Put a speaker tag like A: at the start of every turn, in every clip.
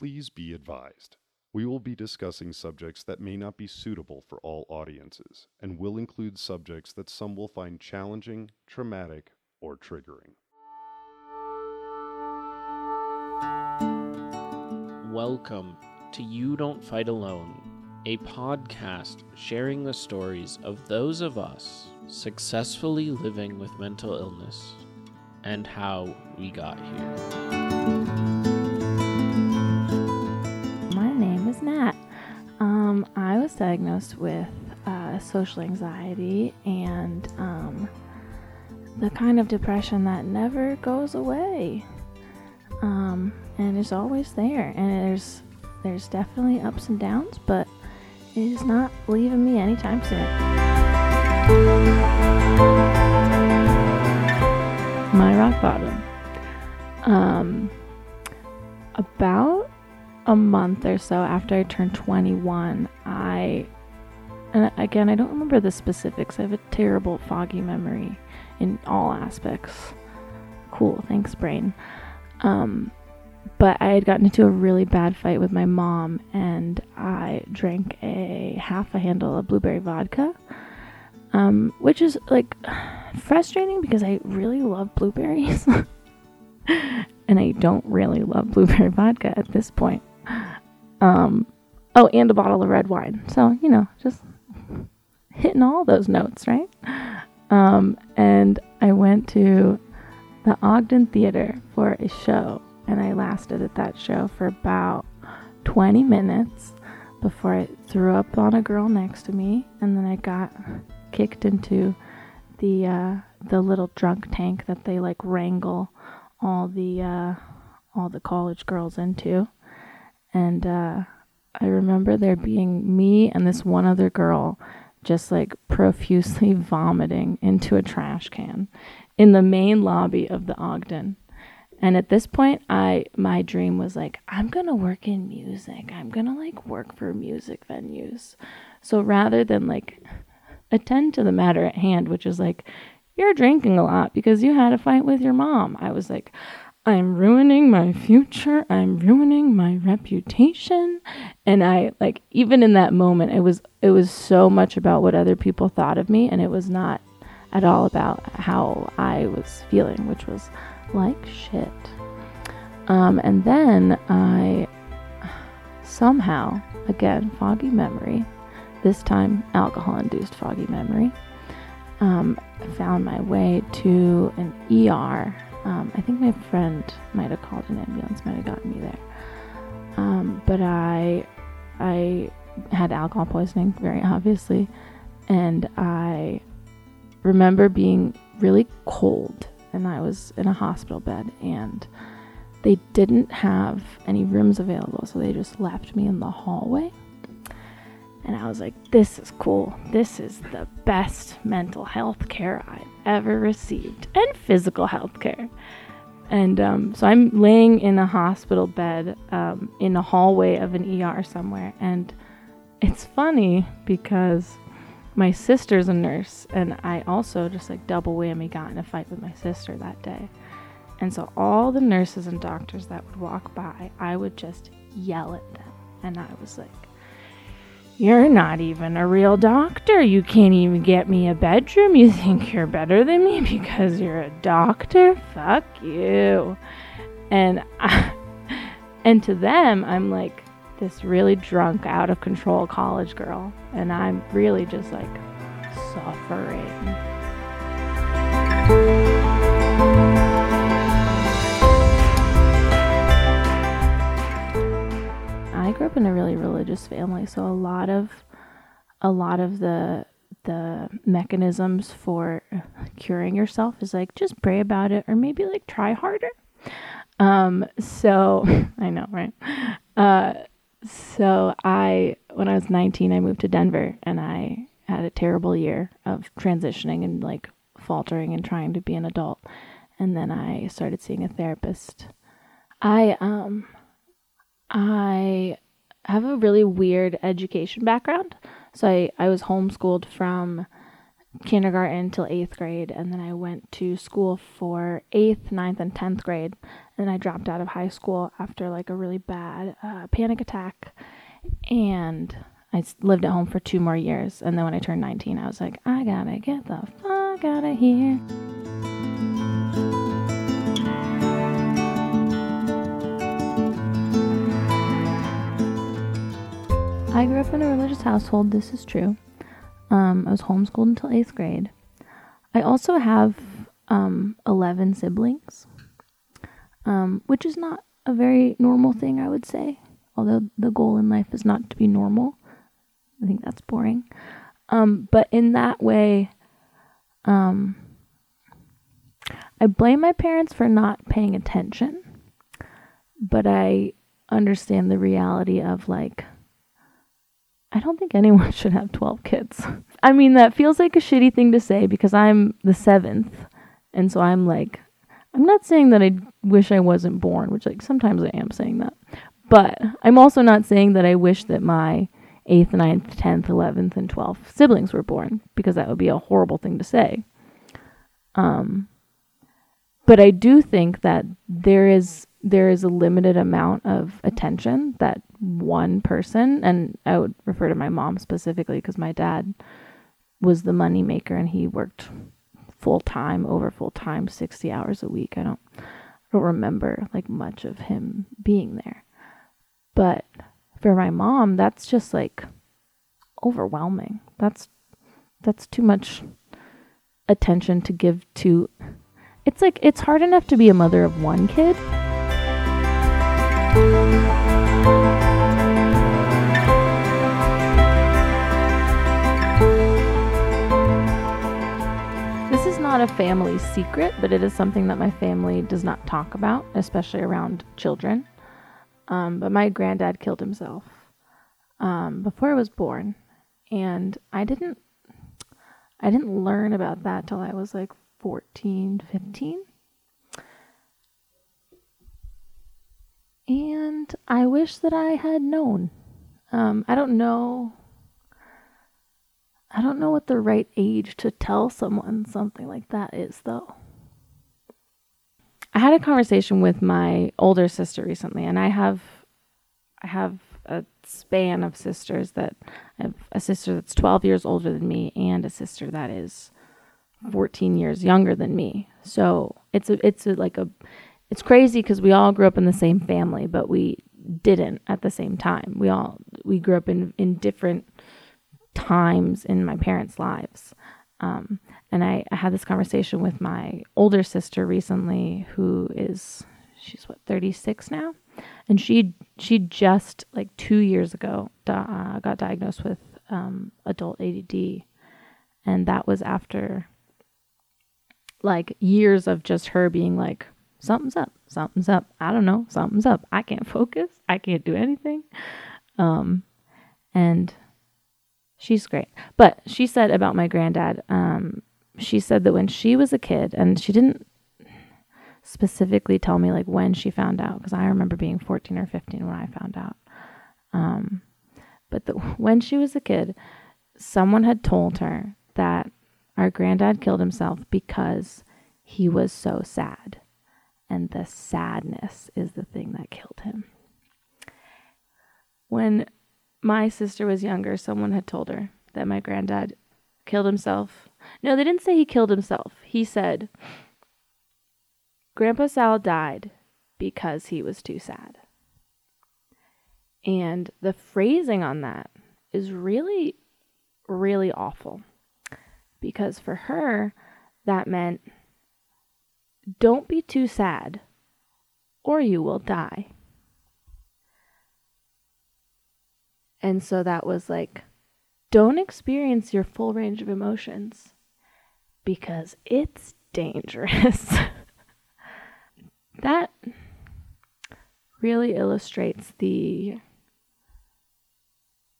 A: please be advised. We will be discussing subjects that may not be suitable for all audiences and will include subjects that some will find challenging, traumatic, or triggering.
B: Welcome to You Don't Fight Alone, a podcast sharing the stories of those of us successfully living with mental illness and how we got here.
C: Diagnosed with uh, social anxiety and um, the kind of depression that never goes away. Um, and is always there. And there's there's definitely ups and downs, but it is not leaving me anytime soon. My rock bottom. Um, about a month or so after I turned 21, I and again I don't remember the specifics. I have a terrible foggy memory in all aspects. Cool, thanks brain. Um, but I had gotten into a really bad fight with my mom, and I drank a half a handle of blueberry vodka, um, which is like frustrating because I really love blueberries, and I don't really love blueberry vodka at this point. Um, oh, and a bottle of red wine. So you know, just hitting all those notes, right? Um, and I went to the Ogden Theater for a show and I lasted at that show for about 20 minutes before I threw up on a girl next to me, and then I got kicked into the uh, the little drunk tank that they like wrangle all the uh, all the college girls into, and uh, I remember there being me and this one other girl just like profusely vomiting into a trash can in the main lobby of the Ogden. And at this point, I my dream was like I'm to work in music. I'm to like work for music venues. So rather than like attend to the matter at hand, which is like you're drinking a lot because you had a fight with your mom, I was like I'm ruining my future. I'm ruining my reputation. And I like even in that moment it was it was so much about what other people thought of me and it was not at all about how I was feeling, which was like shit. Um, and then I somehow, again, foggy memory, this time alcohol induced foggy memory, um, found my way to an ER. Um, I think my friend might have called an ambulance, might have gotten me there. Um, but I, I had alcohol poisoning, very obviously, and I remember being really cold and I was in a hospital bed and they didn't have any rooms available, so they just left me in the hallway. And I was like, this is cool. This is the best mental health care I've ever received, and physical health care. And um, so I'm laying in a hospital bed um, in a hallway of an ER somewhere. And it's funny because my sister's a nurse, and I also just like double whammy got in a fight with my sister that day. And so all the nurses and doctors that would walk by, I would just yell at them. And I was like, You're not even a real doctor. You can't even get me a bedroom. You think you're better than me because you're a doctor? Fuck you. And I, and to them, I'm like, this really drunk, out of control college girl, and I'm really just like suffering. Grew up in a really religious family, so a lot of a lot of the the mechanisms for curing yourself is like just pray about it or maybe like try harder. Um, so I know, right? Uh, so I, when I was 19, I moved to Denver and I had a terrible year of transitioning and like faltering and trying to be an adult. And then I started seeing a therapist. I, um, I have a really weird education background. So I, I was homeschooled from kindergarten till eighth grade, and then I went to school for eighth, ninth, and tenth grade, and I dropped out of high school after like a really bad uh, panic attack, and I lived at home for two more years. And then when I turned 19, I was like, I gotta get the fuck out of here. I grew up in a religious household. This is true. Um, I was homeschooled until eighth grade. I also have um, 11 siblings um, which is not a very normal thing, I would say. Although the goal in life is not to be normal. I think that's boring. Um, but in that way, um, I blame my parents for not paying attention, but I understand the reality of like, I don't think anyone should have 12 kids. I mean, that feels like a shitty thing to say because I'm the seventh. And so I'm like, I'm not saying that I wish I wasn't born, which like sometimes I am saying that. But I'm also not saying that I wish that my 8th, ninth, 10th, 11th and 12th siblings were born because that would be a horrible thing to say. Um but I do think that there is there is a limited amount of attention that one person and I would refer to my mom specifically because my dad was the money maker and he worked full time over full time 60 hours a week. I don't I don't remember like much of him being there. But for my mom that's just like overwhelming. That's that's too much attention to give to it's like it's hard enough to be a mother of one kid not a family secret, but it is something that my family does not talk about, especially around children. Um, but my granddad killed himself um, before I was born, and I didn't. I didn't learn about that till I was like 14, 15. And I wish that I had known. Um, I don't know I don't know what the right age to tell someone something like that is, though. I had a conversation with my older sister recently, and I have, I have a span of sisters that I have a sister that's 12 years older than me and a sister that is 14 years younger than me. So it's a, it's a, like a, it's crazy because we all grew up in the same family, but we didn't at the same time. We all we grew up in in different times in my parents' lives. Um, and I, I, had this conversation with my older sister recently, who is she's what 36 now, and she she just like two years ago uh, got diagnosed with um, adult ADD, and that was after like years of just her being like something's up, something's up. I don't know, something's up. I can't focus. I can't do anything. Um, and She's great. But she said about my granddad, um, she said that when she was a kid, and she didn't specifically tell me like when she found out, because I remember being 14 or 15 when I found out. Um, but the, when she was a kid, someone had told her that our granddad killed himself because he was so sad. And the sadness is the thing that killed him. When my sister was younger, someone had told her that my granddad killed himself. No, they didn't say he killed himself. He said, Grandpa Sal died because he was too sad. And the phrasing on that is really, really awful. Because for her, that meant don't be too sad or you will die. And so that was like, don't experience your full range of emotions because it's dangerous. that really illustrates the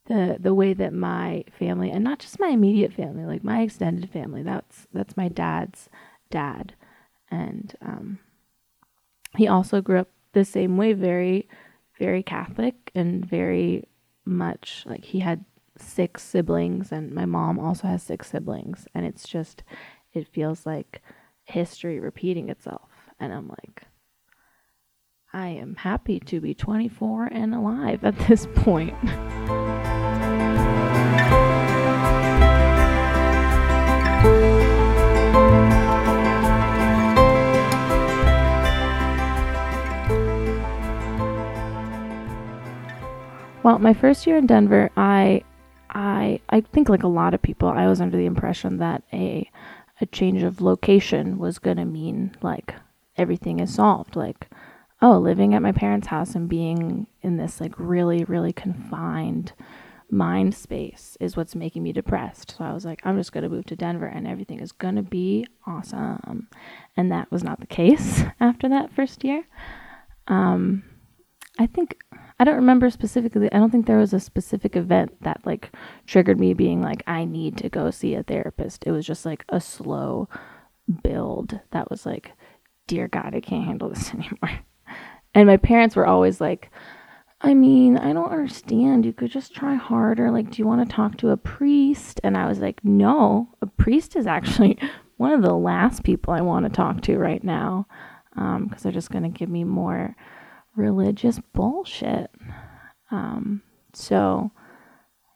C: the the way that my family and not just my immediate family like my extended family that's that's my dad's dad and um, he also grew up the same way very very catholic and very much like he had six siblings and my mom also has six siblings and it's just it feels like history repeating itself and i'm like I am happy to be 24 and alive at this point. Well, my first year in Denver, I I I think like a lot of people, I was under the impression that a a change of location was going to mean like everything is solved. Like, oh, living at my parents' house and being in this like really, really confined mind space is what's making me depressed. So I was like, I'm just going to move to Denver and everything is going to be awesome. And that was not the case after that first year. Um, I think I don't remember specifically. I don't think there was a specific event that like triggered me being like, I need to go see a therapist. It was just like a slow build that was like, dear God, I can't handle this anymore. And my parents were always like, I mean, I don't understand. You could just try harder. Like, do you want to talk to a priest? And I was like, no, a priest is actually one of the last people I want to talk to right now because um, they're just going to give me more religious bullshit. Um, so,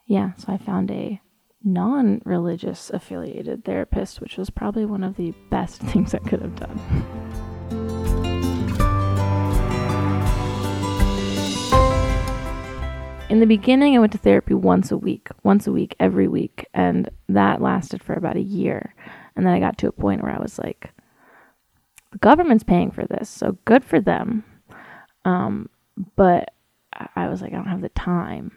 C: yeah, so I found a non religious affiliated therapist, which was probably one of the best things I could have done. In the beginning, I went to therapy once a week, once a week, every week, and that lasted for about a year. And then I got to a point where I was like, the government's paying for this, so good for them. Um, but I was like, I don't have the time.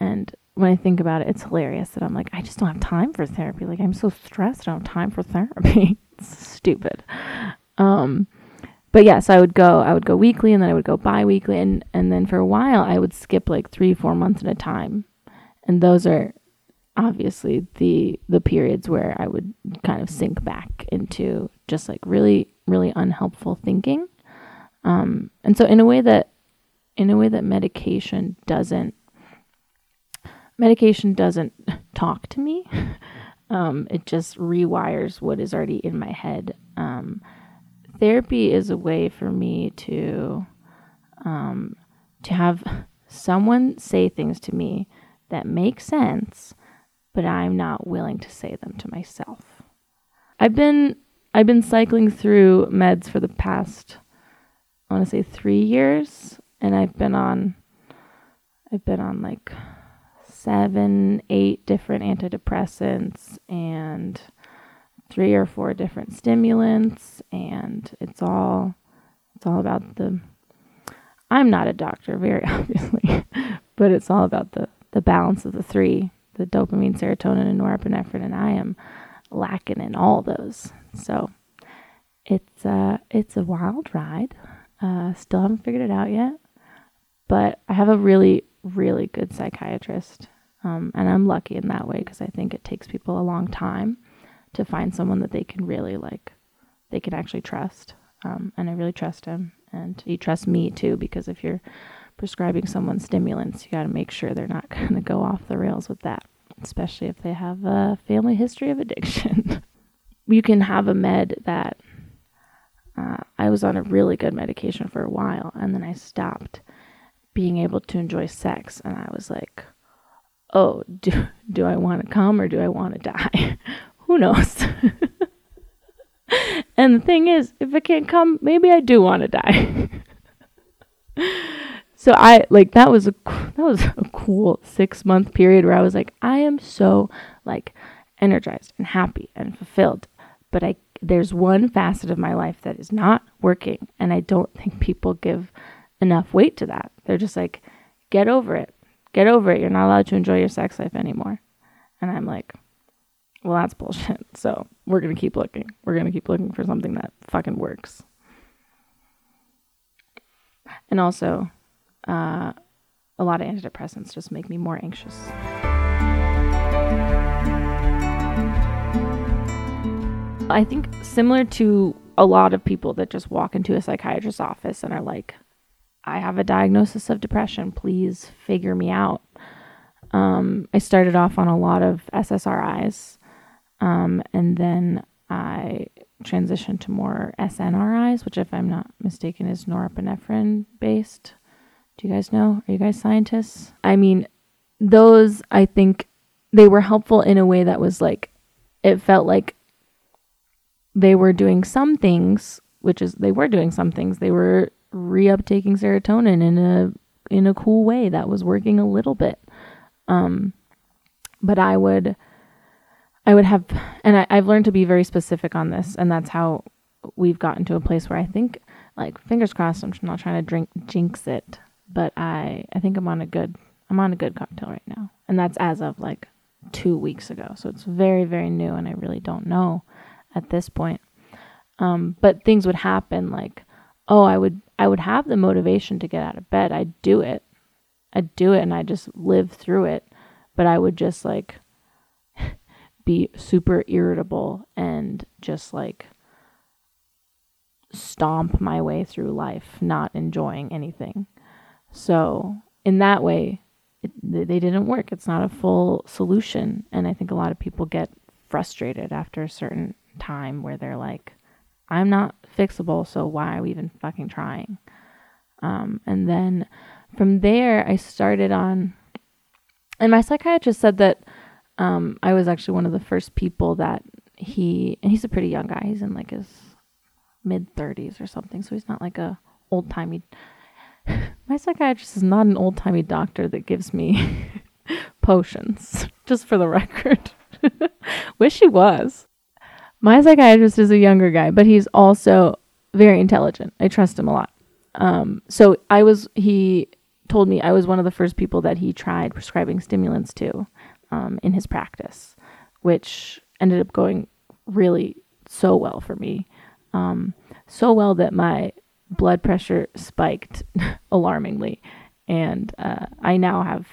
C: And when I think about it, it's hilarious that I'm like, I just don't have time for therapy. Like, I'm so stressed. I don't have time for therapy. it's stupid. Um, but yes, I would go, I would go weekly and then I would go bi weekly. And, and then for a while, I would skip like three, four months at a time. And those are obviously the, the periods where I would kind of sink back into just like really, really unhelpful thinking. Um, and so in a way that in a way that medication doesn't medication doesn't talk to me. Um, it just rewires what is already in my head. Um, therapy is a way for me to um, to have someone say things to me that make sense, but I'm not willing to say them to myself. I've been I've been cycling through meds for the past I want to say three years, and I've been on, I've been on like seven, eight different antidepressants and three or four different stimulants, and it's all, it's all about the. I'm not a doctor, very obviously, but it's all about the the balance of the three: the dopamine, serotonin, and norepinephrine, and I am lacking in all those. So it's uh it's a wild ride. Uh, still haven't figured it out yet, but I have a really, really good psychiatrist. Um, and I'm lucky in that way because I think it takes people a long time to find someone that they can really like, they can actually trust. Um, and I really trust him. And he trusts me too because if you're prescribing someone stimulants, you got to make sure they're not going to go off the rails with that, especially if they have a family history of addiction. you can have a med that uh, I was on a really good medication for a while, and then I stopped being able to enjoy sex, and I was like, "Oh, do do I want to come or do I want to die? Who knows?" and the thing is, if I can't come, maybe I do want to die. so I like that was a that was a cool six month period where I was like, I am so like energized and happy and fulfilled, but I there's one facet of my life that is not working. And I don't think people give enough weight to that. They're just like, get over it. Get over it. You're not allowed to enjoy your sex life anymore. And I'm like, well, that's bullshit. So we're going to keep looking. We're going to keep looking for something that fucking works. And also, uh, a lot of antidepressants just make me more anxious. I think similar to a lot of people that just walk into a psychiatrist's office and are like, I have a diagnosis of depression. Please figure me out. Um, I started off on a lot of SSRIs, um, and then I transitioned to more SNRIs, which, if I'm not mistaken, is norepinephrine based. Do you guys know? Are you guys scientists? I mean, those I think they were helpful in a way that was like, it felt like they were doing some things, which is they were doing some things. They were reuptaking serotonin in a in a cool way that was working a little bit. Um, but I would, I would have, and I, I've learned to be very specific on this, and that's how we've gotten to a place where I think, like, fingers crossed. I'm not trying to drink jinx it, but I, I think I'm on a good, I'm on a good cocktail right now, and that's as of like two weeks ago. So it's very, very new, and I really don't know at this point. Um, but things would happen like, oh, I would, I would have the motivation to get out of bed. I'd do it. I'd do it, and I just live through it but I would just like be super irritable and just like stomp my way through life, not enjoying anything. So, in that way, it, they didn't work. It's not a full solution. And I think a lot of people get frustrated after a certain time where they're like, I'm not fixable, so why are we even fucking trying? Um, and then from there, I started on and my psychiatrist said that um, I was actually one of the first people that he, and he's a pretty young guy. He's in like his mid 30s or something. So he's not like a old timey. my psychiatrist is not an old timey doctor that gives me potions, just for the record. Wish he was. My psychiatrist is a younger guy, but he's also very intelligent. I trust him a lot. Um, so I was, he told me I was one of the first people that he tried prescribing stimulants to um, in his practice, which ended up going really so well for me. Um, so well that my blood pressure spiked alarmingly. And uh, I now have,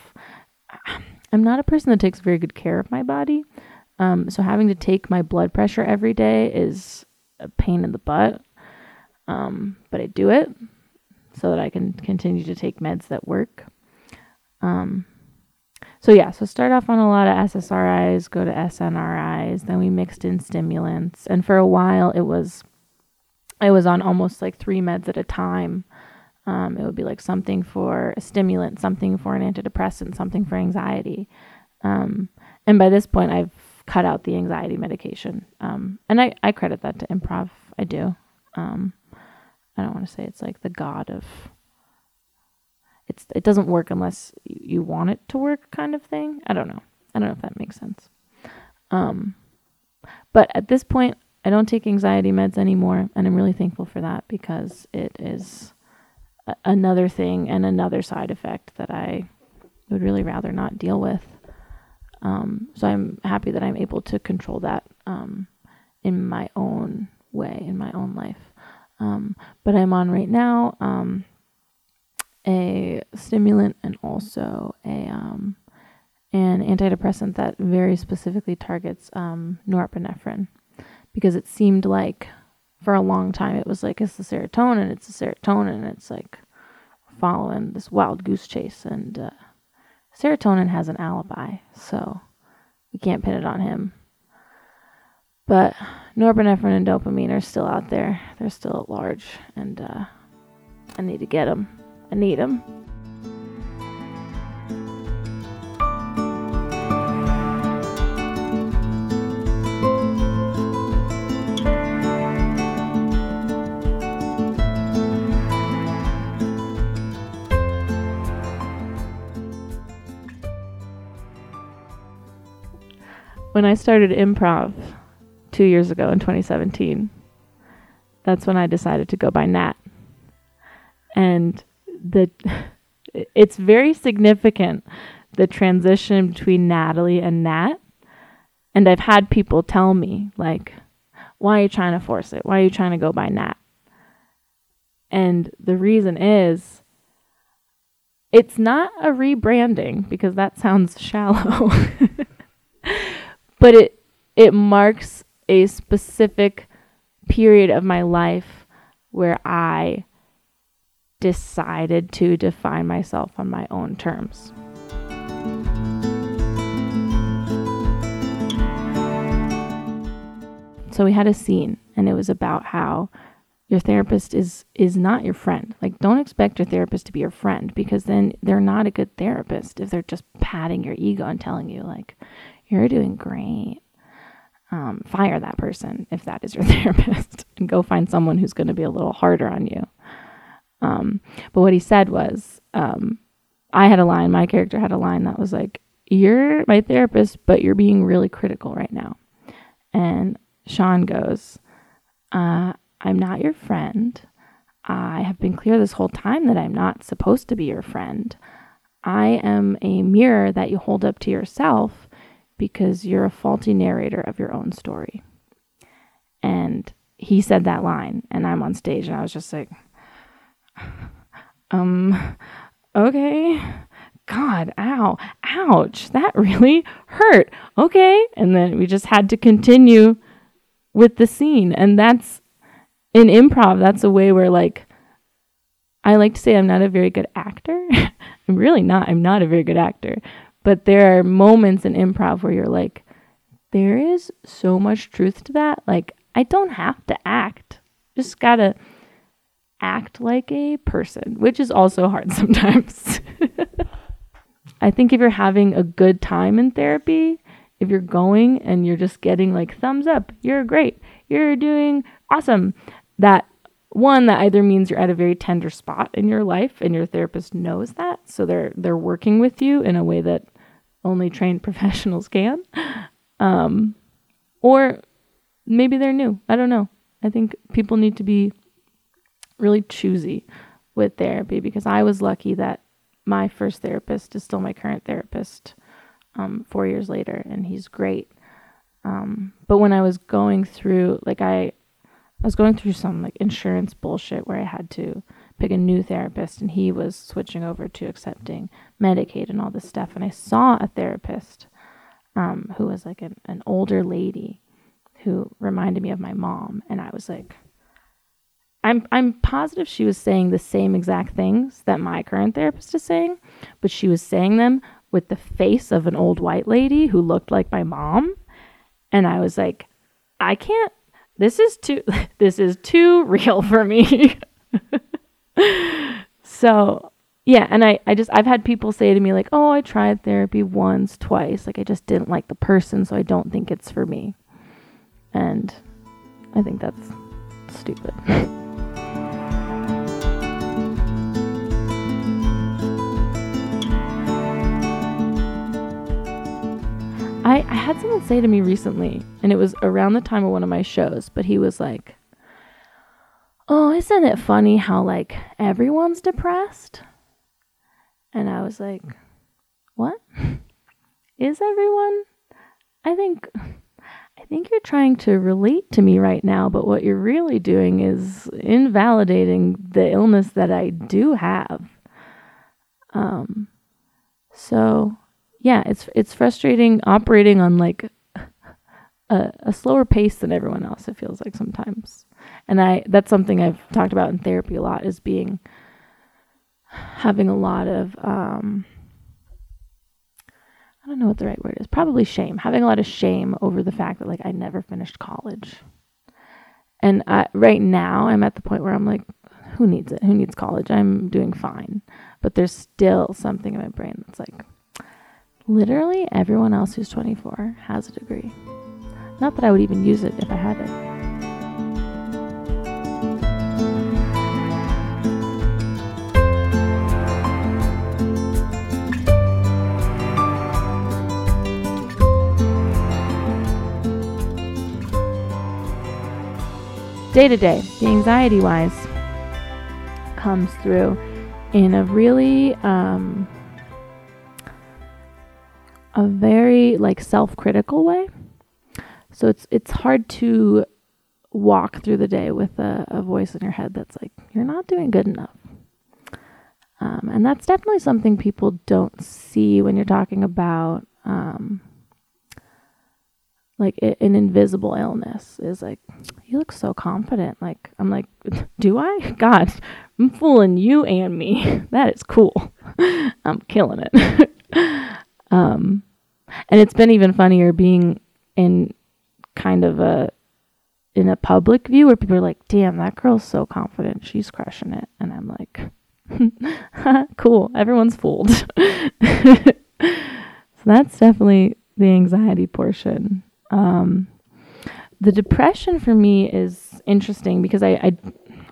C: I'm not a person that takes very good care of my body. Um, so having to take my blood pressure every day is a pain in the butt. Um, but I do it so that I can continue to take meds that work. Um, so yeah, so start off on a lot of SSRIs, go to SNRIs, then we mixed in stimulants, and for a while it was, I was on almost like three meds at a time. Um, it would be like something for a stimulant, something for an antidepressant, something for anxiety. Um, and by this point, I've cut out the anxiety medication. Um, and I, I credit that to improv. I do. Um, I don't want to say it's like the god of it's it doesn't work unless you want it to work kind of thing. I don't know. I don't know if that makes sense. Um but at this point I don't take anxiety meds anymore and I'm really thankful for that because it is a- another thing and another side effect that I would really rather not deal with. Um, so I'm happy that I'm able to control that um, in my own way, in my own life. Um, but I'm on right now um, a stimulant and also a um, an antidepressant that very specifically targets um, norepinephrine because it seemed like for a long time it was like it's the serotonin, it's the serotonin, and it's like following this wild goose chase and uh, serotonin has an alibi, so we can't pin it on him. But norepinephrine and dopamine are still out there. They're still at large, and uh, I need to get them. I need them. When I started improv, two years ago in 2017. That's when I decided to go by Nat. And the it's very significant the transition between Natalie and Nat. And I've had people tell me like, "Why are you trying to force it? Why are you trying to go by Nat?" And the reason is it's not a rebranding because that sounds shallow. but it it marks a specific period of my life where I decided to define myself on my own terms. so we had a scene, and it was about how your therapist is is not your friend. Like, don't expect your therapist to be your friend because then they're not a good therapist if they're just patting your ego and telling you like you're doing great. Um, fire that person if that is your therapist and go find someone who's going to be a little harder on you. Um, but what he said was, um, I had a line, my character had a line that was like, You're my therapist, but you're being really critical right now. And Sean goes, uh, I'm not your friend. I have been clear this whole time that I'm not supposed to be your friend. I am a mirror that you hold up to yourself because you're a faulty narrator of your own story. And he said that line, and I'm on stage, and I was just like, um, okay. God, ow, ouch, that really hurt. Okay. And then we just had to continue with the scene. And that's in improv, that's a way where, like, I like to say I'm not a very good actor. I'm really not. I'm not a very good actor. But there are moments in improv where you're like, there is so much truth to that. Like, I don't have to act. Just gotta act like a person, which is also hard sometimes. I think if you're having a good time in therapy, if you're going and you're just getting like thumbs up, you're great, you're doing awesome, that one that either means you're at a very tender spot in your life and your therapist knows that, so they're they're working with you in a way that only trained professionals can. Um, or maybe they're new. I don't know. I think people need to be really choosy with therapy because I was lucky that my first therapist is still my current therapist um, four years later, and he's great. Um, but when I was going through, like, I, I was going through some like insurance bullshit where I had to pick a new therapist, and he was switching over to accepting Medicaid and all this stuff. And I saw a therapist um, who was like an, an older lady who reminded me of my mom, and I was like, I'm I'm positive she was saying the same exact things that my current therapist is saying, but she was saying them with the face of an old white lady who looked like my mom, and I was like, I can't. This is too. This is too real for me. so yeah, and I I just I've had people say to me like, oh, I tried therapy once, twice, like I just didn't like the person, so I don't think it's for me, and I think that's stupid. I, I had someone say to me recently, and it was around the time of one of my shows, but he was like, Oh, isn't it funny how like everyone's depressed? And I was like, What? Is everyone? I think I think you're trying to relate to me right now, but what you're really doing is invalidating the illness that I do have. Um so yeah, it's it's frustrating operating on like a, a slower pace than everyone else. It feels like sometimes, and I that's something I've talked about in therapy a lot is being having a lot of um, I don't know what the right word is. Probably shame. Having a lot of shame over the fact that like I never finished college. And I, right now I'm at the point where I'm like who needs it? Who needs college? I'm doing fine. But there's still something in my brain that's like Literally everyone else who's 24 has a degree. Not that I would even use it if I had it. Day to day, the anxiety wise comes through in a really um, a very like self-critical way. So it's it's hard to walk through the day with a, a voice in your head that's like, you're not doing good enough. Um, and that's definitely something people don't see when you're talking about um, like an invisible illness is like you look so confident like i'm like do i god i'm fooling you and me that is cool i'm killing it Um, and it's been even funnier being in kind of a in a public view where people are like, damn, that girl's so confident. She's crushing it. And I'm like, cool. Everyone's fooled. so that's definitely the anxiety portion. Um, the depression for me is interesting because I, I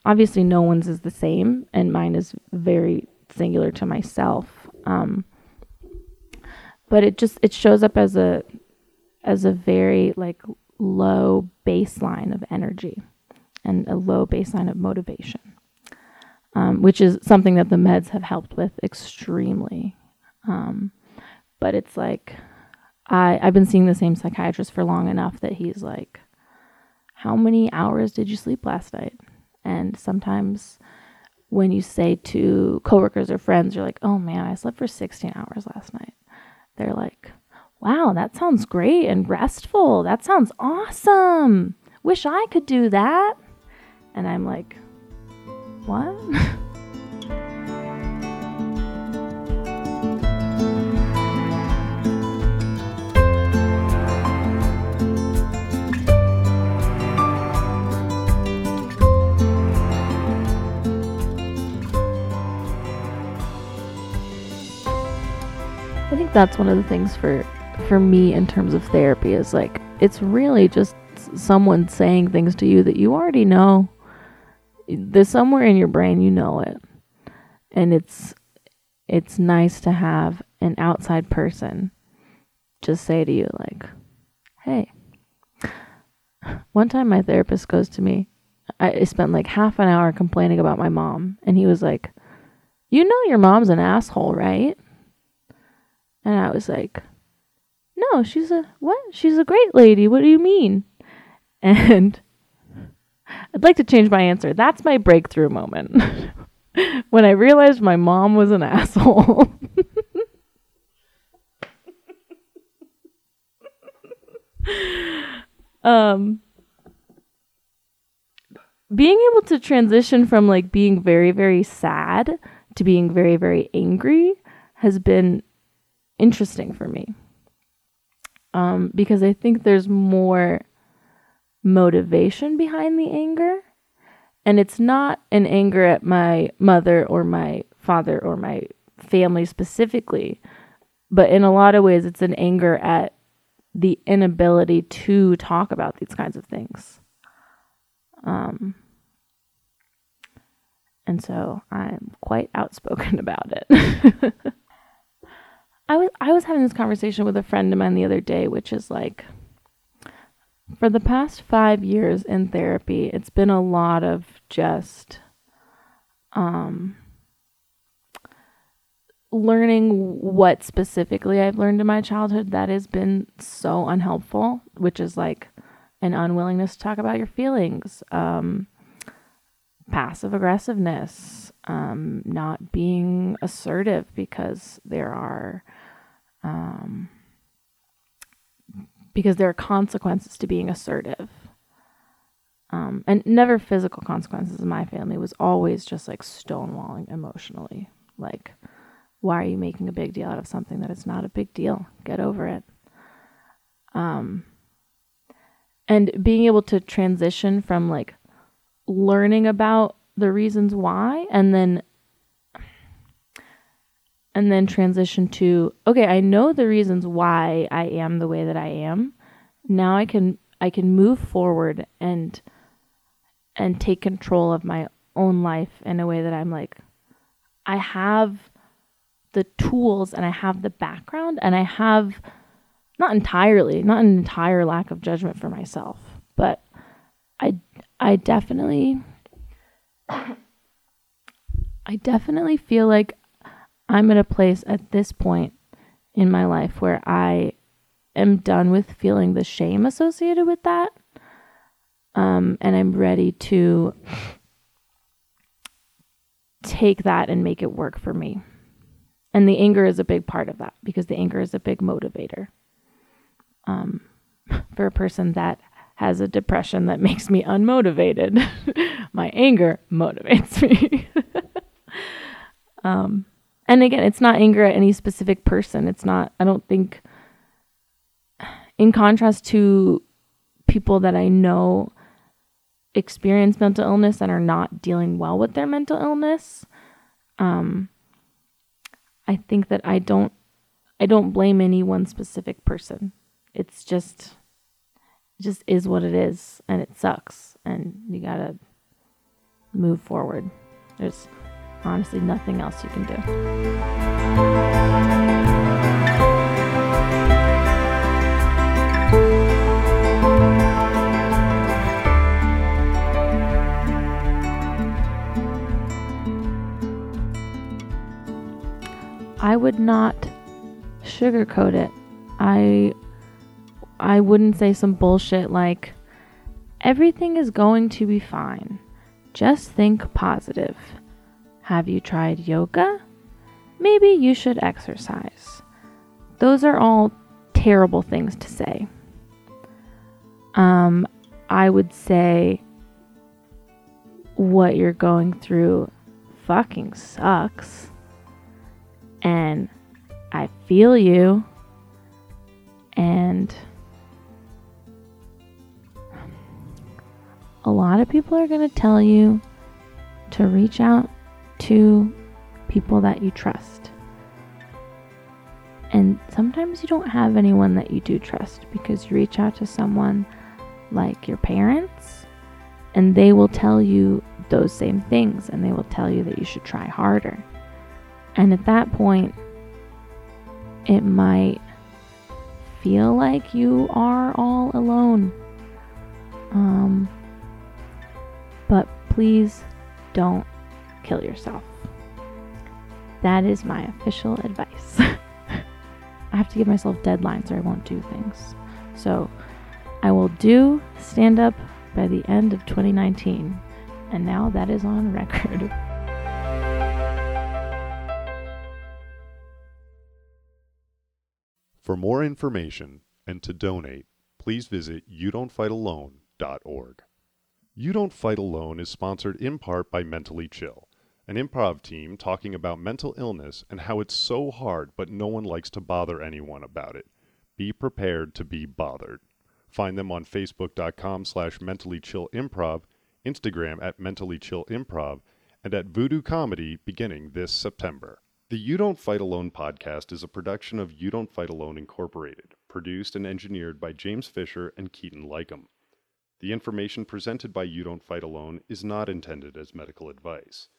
C: obviously no one's is the same and mine is very singular to myself. Um, but it just it shows up as a as a very like low baseline of energy and a low baseline of motivation, um, which is something that the meds have helped with extremely. Um, but it's like I I've been seeing the same psychiatrist for long enough that he's like, "How many hours did you sleep last night?" And sometimes when you say to coworkers or friends, you're like, "Oh man, I slept for 16 hours last night." They're like, wow, that sounds great and restful. That sounds awesome. Wish I could do that. And I'm like, what? think that's one of the things for for me in terms of therapy is like it's really just someone saying things to you that you already know. There's somewhere in your brain you know it. And it's it's nice to have an outside person just say to you like, "Hey." One time my therapist goes to me. I spent like half an hour complaining about my mom and he was like, "You know your mom's an asshole, right?" And I was like, no, she's a what? She's a great lady. What do you mean? And I'd like to change my answer. That's my breakthrough moment. when I realized my mom was an asshole. um being able to transition from like being very very sad to being very very angry has been interesting for me um, because I think there's more motivation behind the anger. And it's not an anger at my mother or my father or my family specifically, but in a lot of ways, it's an anger at the inability to talk about these kinds of things. Um, and so I'm quite outspoken about it. I was I was having this conversation with a friend of mine the other day, which is like for the past five years in therapy, it's been a lot of just um learning what specifically I've learned in my childhood that has been so unhelpful, which is like an unwillingness to talk about your feelings, um, passive aggressiveness, um, not being assertive because there are um, because there are consequences to being assertive. Um, and never physical consequences in my family. Was always just like stonewalling emotionally. Like why are you making a big deal out of something that is not a big deal? Get over it. Um and being able to transition from like learning about the reasons why and then and then transition to okay i know the reasons why i am the way that i am. Now i can i can move forward and and take control of my own life in a way that i'm like i have the tools and i have the background and i have not entirely not an entire lack of judgment for myself but i i definitely i definitely feel like I'm at a place at this point in my life where I am done with feeling the shame associated with that. Um, and I'm ready to take that and make it work for me. And the anger is a big part of that because the anger is a big motivator. Um, for a person that has a depression that makes me unmotivated, my anger motivates me. um, and again, it's not anger at any specific person. It's not, I don't think, in contrast to people that I know experience mental illness and are not dealing well with their mental illness. Um, I think that I don't I don't blame any one specific person. It's just it just is what it is and it sucks and you got to move forward. There's honestly nothing else you can do. I would not sugarcoat it. I I wouldn't say some bullshit like everything is going to be fine. Just think positive. Have you tried yoga? Maybe you should exercise. Those are all terrible things to say. Um I would say what you're going through fucking sucks and I feel you. And a lot of people are going to tell you to reach out to people that you trust. And sometimes you don't have anyone that you do trust because you reach out to someone like your parents and they will tell you those same things and they will tell you that you should try harder. And at that point, it might feel like you are all alone. Um, but please don't kill yourself. That is my official advice. I have to give myself deadlines or I won't do things. So I will do stand up by the end of 2019. And now that is on record.
A: For more information and to donate, please visit youdon'tfightalone.org. You Don't Fight Alone is sponsored in part by Mentally Chill, an improv team talking about mental illness and how it's so hard but no one likes to bother anyone about it. Be prepared to be bothered. Find them on facebook.com slash mentallychillimprov, Instagram at mentallychillimprov, and at Voodoo Comedy beginning this September. The You Don't Fight Alone podcast is a production of You Don't Fight Alone Incorporated, produced and engineered by James Fisher and Keaton Lycum. The information presented by You Don't Fight Alone is not intended as medical advice.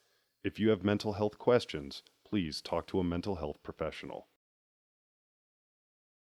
A: If you have mental health questions, please talk to a mental health professional.